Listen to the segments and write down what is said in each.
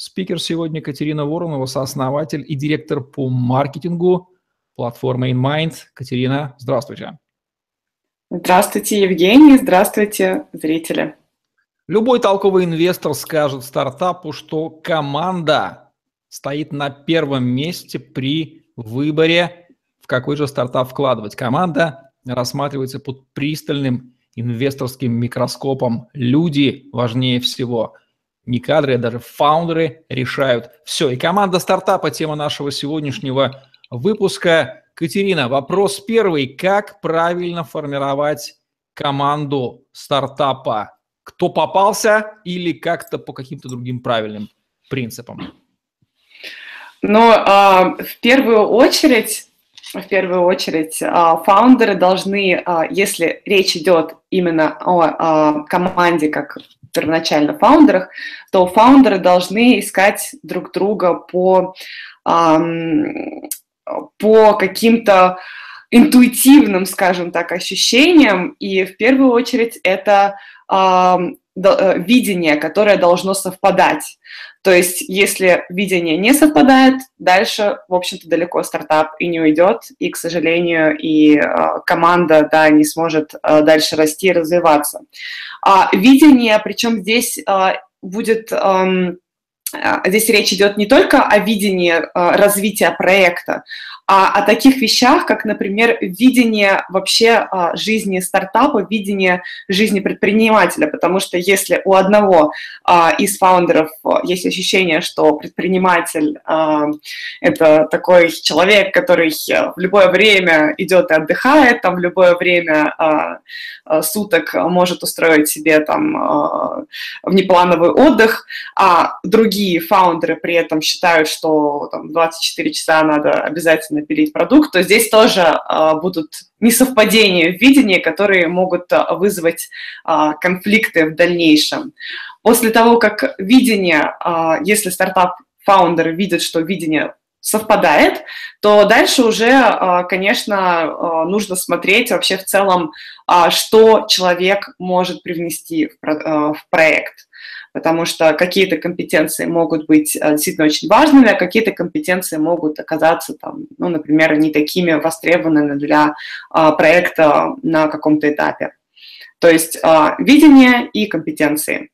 Спикер сегодня Катерина Воронова, сооснователь и директор по маркетингу платформы InMind. Катерина, здравствуйте. Здравствуйте, Евгений, здравствуйте, зрители. Любой толковый инвестор скажет стартапу, что команда стоит на первом месте при выборе, в какой же стартап вкладывать. Команда рассматривается под пристальным инвесторским микроскопом. Люди важнее всего – не кадры, а даже фаундеры решают все. И команда стартапа – тема нашего сегодняшнего выпуска. Катерина, вопрос первый. Как правильно формировать команду стартапа? Кто попался или как-то по каким-то другим правильным принципам? Ну, э, в первую очередь, в первую очередь, э, фаундеры должны, э, если речь идет именно о команде как первоначально фаундерах, то фаундеры должны искать друг друга по, по каким-то интуитивным, скажем так, ощущениям, и в первую очередь это Э, видение, которое должно совпадать. То есть, если видение не совпадает, дальше, в общем-то, далеко стартап и не уйдет, и, к сожалению, и э, команда, да, не сможет э, дальше расти и развиваться. А, видение, причем здесь э, будет... Э, Здесь речь идет не только о видении э, развития проекта, а о таких вещах, как, например, видение вообще а, жизни стартапа, видение жизни предпринимателя, потому что если у одного а, из фаундеров а, есть ощущение, что предприниматель – это такой человек, который в любое время идет и отдыхает, там в любое время суток может устроить себе там внеплановый отдых, а другие founder ы при этом считают, что там, 24 часа надо обязательно напилить продукт, то здесь тоже а, будут несовпадения в видении, которые могут а, вызвать а, конфликты в дальнейшем. После того, как видение, если стартап-founder видит, что видение совпадает, то дальше уже, конечно, нужно смотреть вообще в целом, что человек может привнести в проект потому что какие-то компетенции могут быть действительно очень важными, а какие-то компетенции могут оказаться, там, ну, например, не такими востребованными для а, проекта на каком-то этапе. То есть а, видение и компетенции.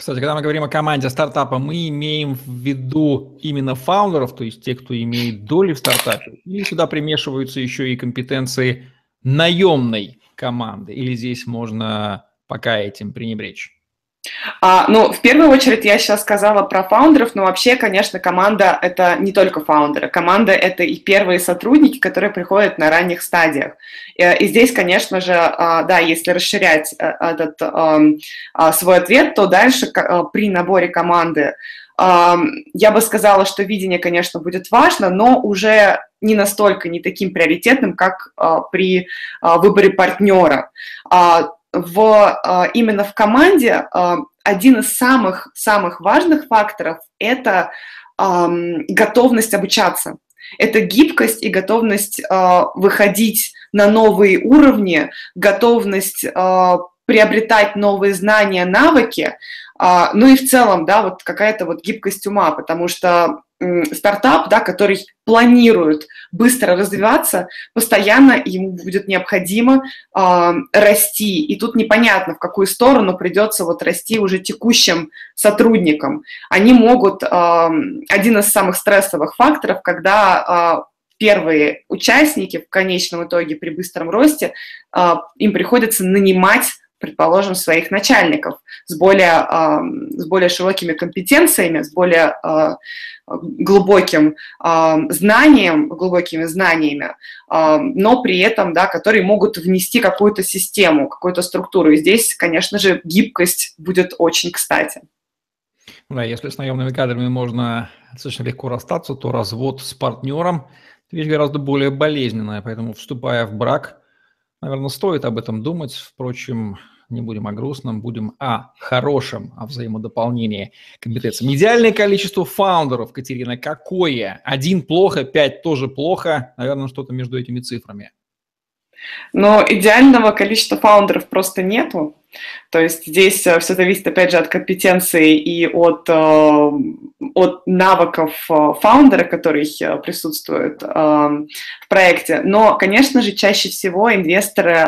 Кстати, когда мы говорим о команде стартапа, мы имеем в виду именно фаундеров, то есть те, кто имеет доли в стартапе, или сюда примешиваются еще и компетенции наемной команды, или здесь можно пока этим пренебречь? А, ну, в первую очередь я сейчас сказала про фаундеров, но вообще, конечно, команда – это не только фаундеры. Команда – это и первые сотрудники, которые приходят на ранних стадиях. И, и здесь, конечно же, а, да, если расширять э, этот а, свой ответ, то дальше при наборе команды я бы сказала, что видение, конечно, будет важно, но уже не настолько, не таким приоритетным, как при выборе партнера в, именно в команде один из самых, самых важных факторов – это готовность обучаться. Это гибкость и готовность э, выходить на новые уровни, готовность приобретать новые знания, навыки, э, ну и в целом, да, вот какая-то вот гибкость ума, потому что стартап, да, который планирует быстро развиваться, постоянно ему будет необходимо э, расти. И тут непонятно, в какую сторону придется вот расти уже текущим сотрудникам. Они могут, э, один из самых стрессовых факторов, когда э, первые участники в конечном итоге при быстром росте, э, им приходится нанимать предположим, своих начальников с более, с более широкими компетенциями, с более глубоким знанием, глубокими знаниями, но при этом, да, которые могут внести какую-то систему, какую-то структуру. И здесь, конечно же, гибкость будет очень кстати. Да, если с наемными кадрами можно достаточно легко расстаться, то развод с партнером – вещь гораздо более болезненная, поэтому, вступая в брак, наверное, стоит об этом думать. Впрочем, не будем о грустном, будем о хорошем, о взаимодополнении компетенций. Идеальное количество фаундеров, Катерина, какое? Один плохо, пять тоже плохо. Наверное, что-то между этими цифрами. Но идеального количества фаундеров просто нету. То есть здесь э, все зависит, опять же, от компетенции и от, э, от навыков э, фаундера, который присутствует в проекте. Но, конечно же, чаще всего инвесторы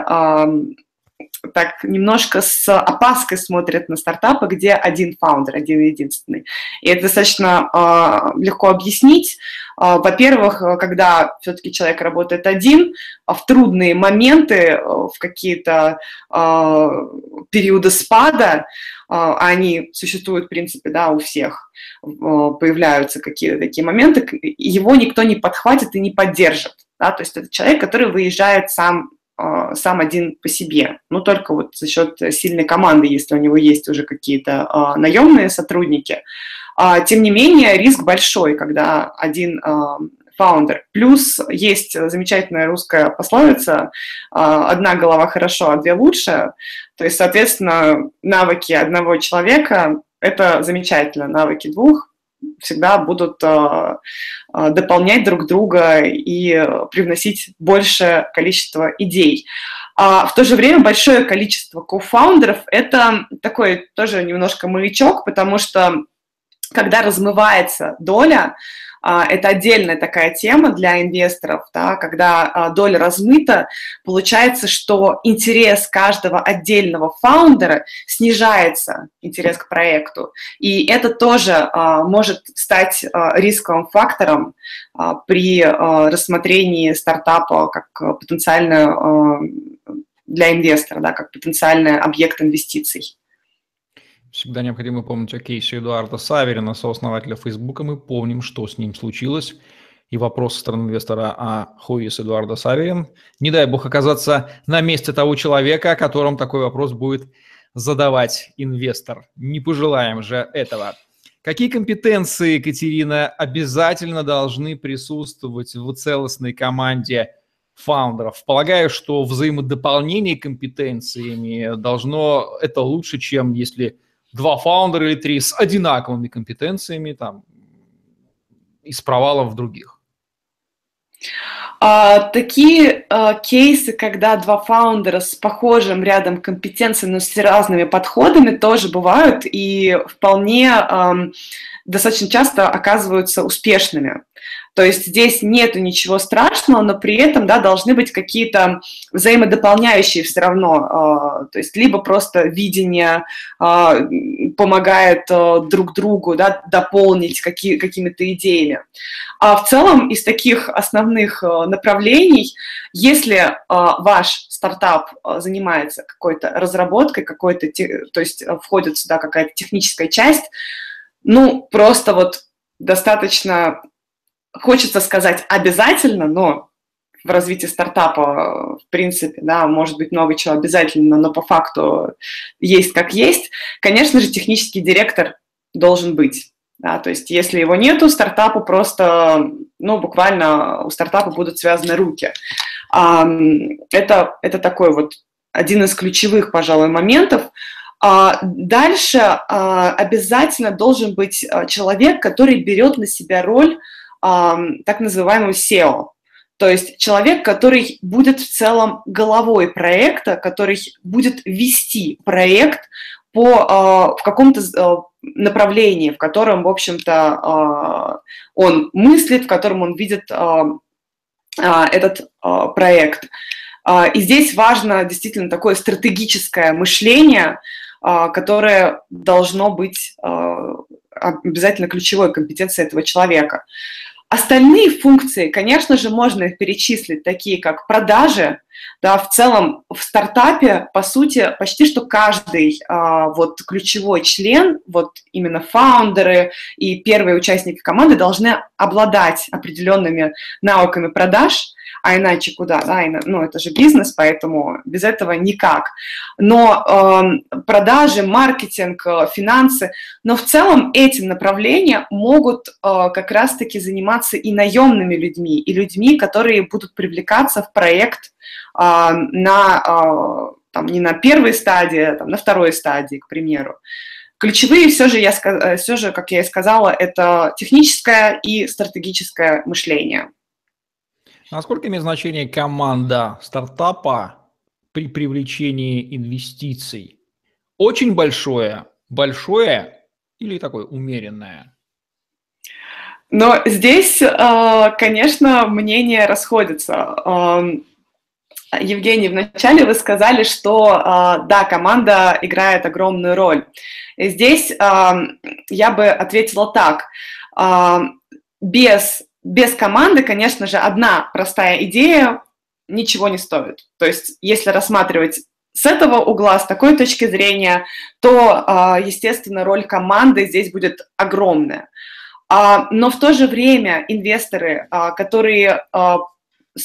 так немножко с опаской смотрят на стартапы, где один фаундер, один единственный. И это достаточно э, легко объяснить. Э, во-первых, когда все-таки человек работает один, в трудные моменты, в какие-то э, периоды спада, э, они существуют, в принципе, да, у всех, э, появляются какие-то такие моменты, его никто не подхватит и не поддержит. Да? То есть это человек, который выезжает сам а, сам один по себе, ну только вот за счет сильной команды, если у него есть уже какие-то а, наемные сотрудники. А, тем не менее, риск большой, когда один фаундер. Плюс есть замечательная русская пословица «одна голова хорошо, а две лучше». То есть, соответственно, навыки одного человека – это замечательно, навыки двух всегда будут э, э, дополнять друг друга и привносить большее количество идей. А в то же время большое количество кофаундеров – это такой тоже немножко маячок, потому что когда размывается доля, это отдельная такая тема для инвесторов, да, когда а, доля размыта, получается, что интерес каждого отдельного фаундера снижается, интерес к проекту. И это тоже а, может стать рисковым фактором при рассмотрении стартапа как потенциально для инвестора, да, как потенциальный объект инвестиций. Всегда необходимо помнить о кейсе Эдуарда Саверина, сооснователя Фейсбука. Мы помним, что с ним случилось. И вопрос со стороны инвестора, а хуи с Эдуарда Саверин. Не дай бог оказаться на месте того человека, о котором такой вопрос будет задавать инвестор. Не пожелаем же этого. Какие компетенции, Екатерина, обязательно должны присутствовать в целостной команде фаундеров? Полагаю, что взаимодополнение компетенциями должно это лучше, чем если два фаундера или три с одинаковыми компетенциями там, из провалов других? А, такие а, кейсы, когда два фаундера с похожим рядом компетенций, но с разными подходами, тоже бывают и вполне а, достаточно часто оказываются успешными. То есть здесь нету ничего страшного, но при этом да, должны быть какие-то взаимодополняющие все равно. Э, то есть либо просто видение э, помогает э, друг другу да, дополнить какие, какими-то идеями. А в целом из таких основных направлений, если ваш стартап занимается какой-то разработкой, какой-то, то есть входит сюда какая-то техническая часть, ну, просто вот достаточно хочется сказать обязательно, но в развитии стартапа, в принципе, да, может быть много чего обязательно, но по факту есть как есть. Конечно же, технический директор должен быть. Да, то есть если его нету, стартапу просто, ну, буквально у стартапа будут связаны руки. Это, это такой вот один из ключевых, пожалуй, моментов. А дальше а, обязательно должен быть а, человек, который берет на себя роль так называемого SEO. То есть человек, который будет в целом головой проекта, который будет вести проект по, в каком-то направлении, в котором, в общем-то, он мыслит, в котором он видит этот проект. И здесь важно действительно такое стратегическое мышление, которое должно быть обязательно ключевой компетенцией этого человека. Остальные функции, конечно же, можно перечислить, такие как продажи. Да, в целом в стартапе, по сути, почти что каждый а, вот ключевой член, вот именно фаундеры и первые участники команды должны обладать определенными навыками продаж – а иначе куда, да, ну, это же бизнес, поэтому без этого никак. Но э, продажи, маркетинг, э, финансы, но в целом эти направления могут э, как раз-таки заниматься и наемными людьми, и людьми, которые будут привлекаться в проект э, на, э, там, не на первой стадии, а там, на второй стадии, к примеру. Ключевые все же, я, э, все же, как я и сказала, это техническое и стратегическое мышление. Насколько имеет значение команда стартапа при привлечении инвестиций? Очень большое, большое или такое умеренное? Но здесь, э, конечно, мнения расходятся. Эм, Евгений, вначале вы сказали, что э, да, команда играет огромную роль. Здесь эм, я бы ответила так. Эм, без без команды, конечно же, одна простая идея ничего не стоит. То есть, если рассматривать с этого угла, с такой точки зрения, то, а, естественно, роль команды здесь будет огромная. А, но в то же время инвесторы, а, которые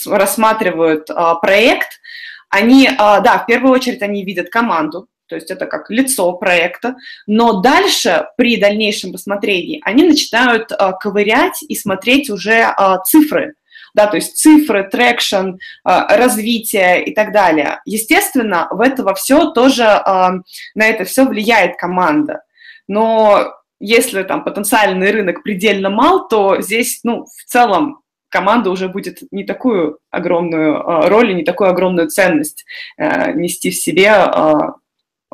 рассматривают проект, они, да, в первую очередь они видят команду, то есть это как лицо проекта, но дальше при дальнейшем рассмотрении они начинают а, ковырять и смотреть уже а, цифры, да, то есть цифры, traction, а, развитие и так далее. Естественно, в этого все тоже, а, на это все влияет команда, но если там потенциальный рынок предельно мал, то здесь, ну, в целом команда уже будет не такую огромную а, роль и не такую огромную ценность э, нести в себе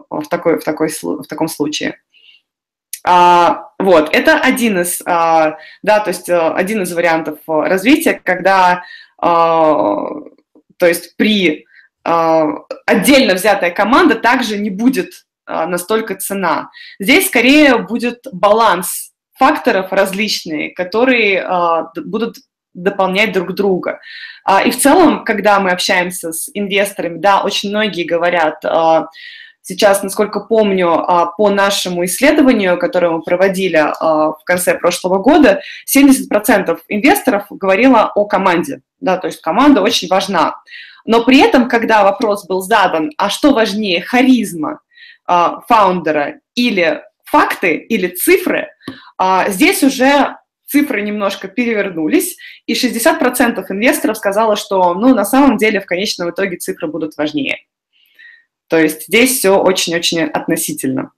в, такой, в, такой, в таком случае. А, вот, это один из, а, да, то есть э, один из вариантов развития, когда, а, то есть при а, отдельно взятая команда также не будет а, настолько цена. Здесь скорее будет баланс факторов различные, которые а, будут дополнять друг друга. А, и в целом, когда мы общаемся с инвесторами, да, очень многие говорят, а, Сейчас, насколько помню, а, по нашему исследованию, которое мы проводили а, в конце прошлого года, 70% инвесторов говорило о команде. Да, то есть команда очень важна. Но при этом, когда вопрос был задан, а что важнее, харизма а, фаундера или факты, или цифры, здесь уже цифры немножко перевернулись, и 60% инвесторов сказало, что ну, на самом деле в конечном итоге цифры будут важнее. То есть здесь все очень-очень относительно.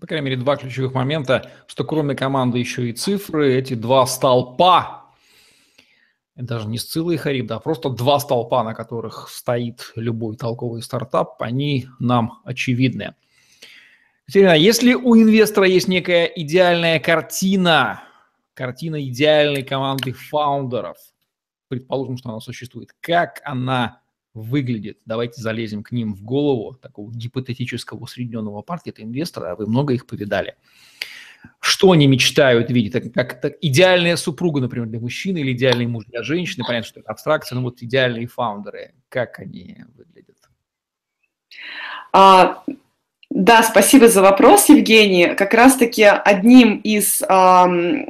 По крайней мере, два ключевых момента, что кроме команды еще и цифры, эти два столпа, даже не Сцилла и Хариб, да, просто два столпа, на которых стоит любой толковый стартап, они нам очевидны. Екатерина, если у инвестора есть некая идеальная картина, картина идеальной команды фаундеров, предположим, что она существует, как она выглядит. Давайте залезем к ним в голову такого гипотетического усредненного паркета инвестора, а вы много их повидали. Что они мечтают видеть? Как, как, как идеальная супруга, например, для мужчины или идеальный муж для женщины. Понятно, что это абстракция, но вот идеальные фаундеры, как они выглядят? А, да, спасибо за вопрос, Евгений. Как раз-таки одним из э,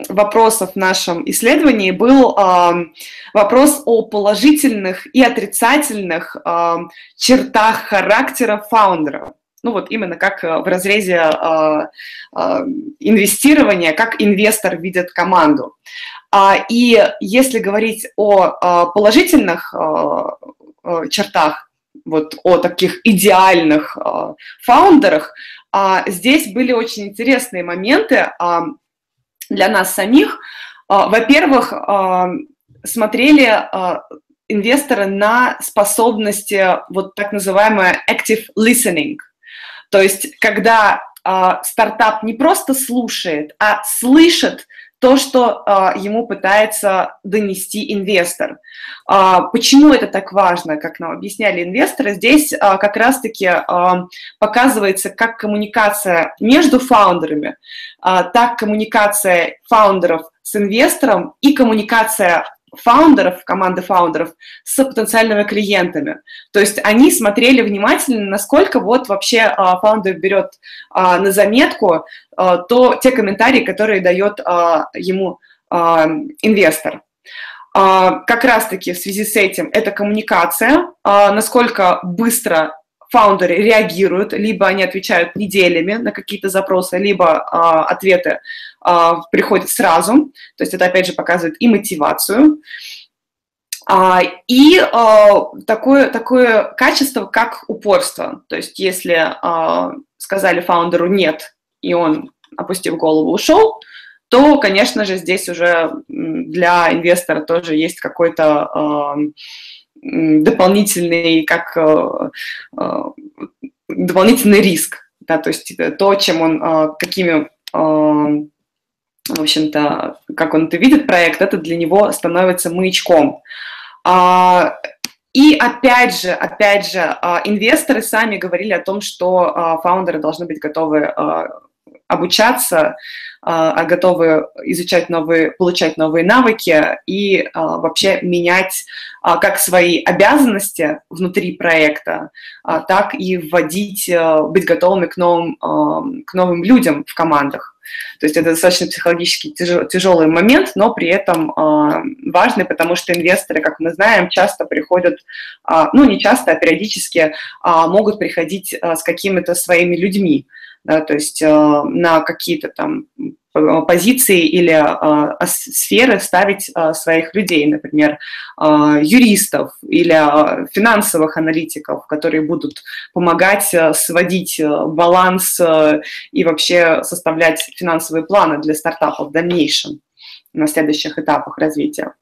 вопросов в нашем исследовании был э, вопрос о положительных и отрицательных э, чертах характера фаундера. Ну вот именно как в разрезе э, э, инвестирования, как инвестор видит команду. А, и если говорить о э, положительных э, чертах, вот о таких идеальных э, фаундерах, э, здесь были очень интересные моменты э, для нас самих. Э, во-первых, э, смотрели э, инвесторы на способности вот так называемое active listening. То есть, когда э, стартап не просто слушает, а слышит то, что э, ему пытается донести инвестор. Э, почему это так важно, как нам объясняли инвесторы? Здесь э, как раз-таки э, показывается, как коммуникация между фаундерами, э, так коммуникация фаундеров с инвестором и коммуникация фаундеров, команды фаундеров с потенциальными клиентами. То есть они смотрели внимательно, насколько вот вообще а, фаундер берет а, на заметку а, то, те комментарии, которые дает ему инвестор. как раз-таки в связи с этим это коммуникация, насколько быстро фаундеры реагируют, либо они отвечают неделями на какие-то запросы, либо а, ответы а, приходят сразу. То есть это, опять же, показывает и мотивацию, а, и а, такое, такое качество, как упорство. То есть если сказали фаундеру «нет», и он, опустив голову, ушел, то, конечно же, здесь уже для инвестора тоже есть какой-то дополнительный, как дополнительный риск, да, то есть то, чем он, какими, в общем-то, как он это видит проект, это для него становится маячком. А, и опять же, опять же, инвесторы сами говорили о том, что фаундеры должны быть готовы обучаться, а, а готовы изучать новые, получать новые навыки и а, вообще менять как свои обязанности внутри проекта, так и вводить, быть готовыми к новым, к новым людям в командах. То есть это достаточно психологически тяжелый момент, но при этом важный, потому что инвесторы, как мы знаем, часто приходят, ну не часто, а периодически могут приходить с какими-то своими людьми, да, то есть на какие-то там позиции или э, сферы ставить э, своих людей, например, э, юристов или э, финансовых аналитиков, которые будут помогать э, сводить э, баланс э, и вообще составлять финансовые планы для стартапов в дальнейшем на следующих этапах развития.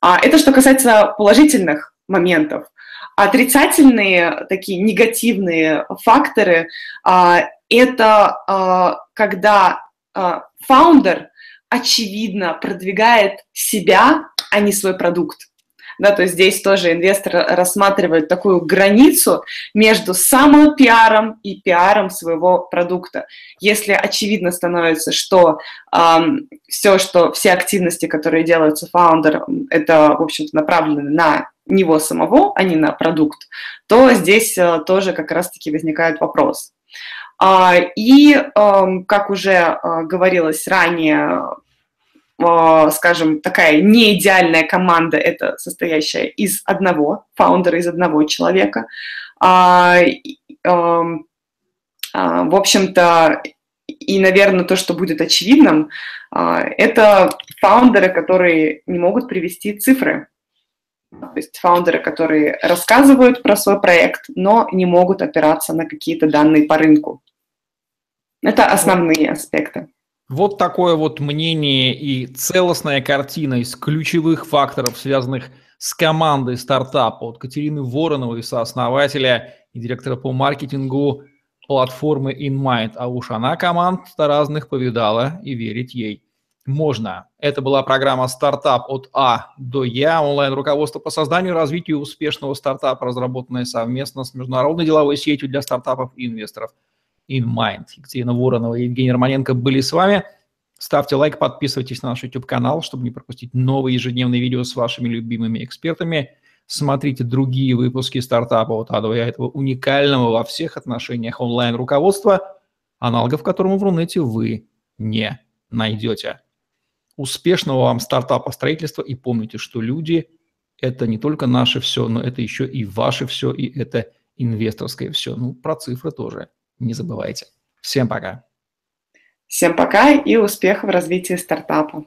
А это что касается положительных моментов. Отрицательные, такие негативные факторы а, – это а, когда фаундер очевидно продвигает себя, а не свой продукт. Да, то есть здесь тоже инвестор рассматривает такую границу между самопиаром и пиаром своего продукта. Если очевидно становится, что эм, все, что все активности, которые делаются фаундером, это, в общем-то, направлены на него самого, а не на продукт, то здесь э, тоже как раз-таки возникает вопрос. А, и, как уже э, говорилось ранее, э, скажем, такая не идеальная команда, это состоящая из одного фаундера, из одного человека. А, а, в общем-то, и, наверное, то, что будет очевидным, это фаундеры, которые не могут привести цифры. То есть фаундеры, которые рассказывают про свой проект, но не могут опираться на какие-то данные по рынку. Это основные аспекты. Вот такое вот мнение и целостная картина из ключевых факторов, связанных с командой стартапа от Катерины Вороновой, сооснователя и директора по маркетингу платформы InMind. А уж она команд разных повидала и верить ей можно. Это была программа «Стартап от А до Я», онлайн-руководство по созданию и развитию успешного стартапа, разработанное совместно с международной деловой сетью для стартапов и инвесторов – in Mind. Екатерина Воронова и Евгений Романенко были с вами. Ставьте лайк, подписывайтесь на наш YouTube-канал, чтобы не пропустить новые ежедневные видео с вашими любимыми экспертами. Смотрите другие выпуски стартапа от Адова, этого уникального во всех отношениях онлайн-руководства, аналогов которому в Рунете вы не найдете. Успешного вам стартапа строительства и помните, что люди – это не только наше все, но это еще и ваше все, и это инвесторское все. Ну, про цифры тоже не забывайте. Всем пока. Всем пока и успехов в развитии стартапа.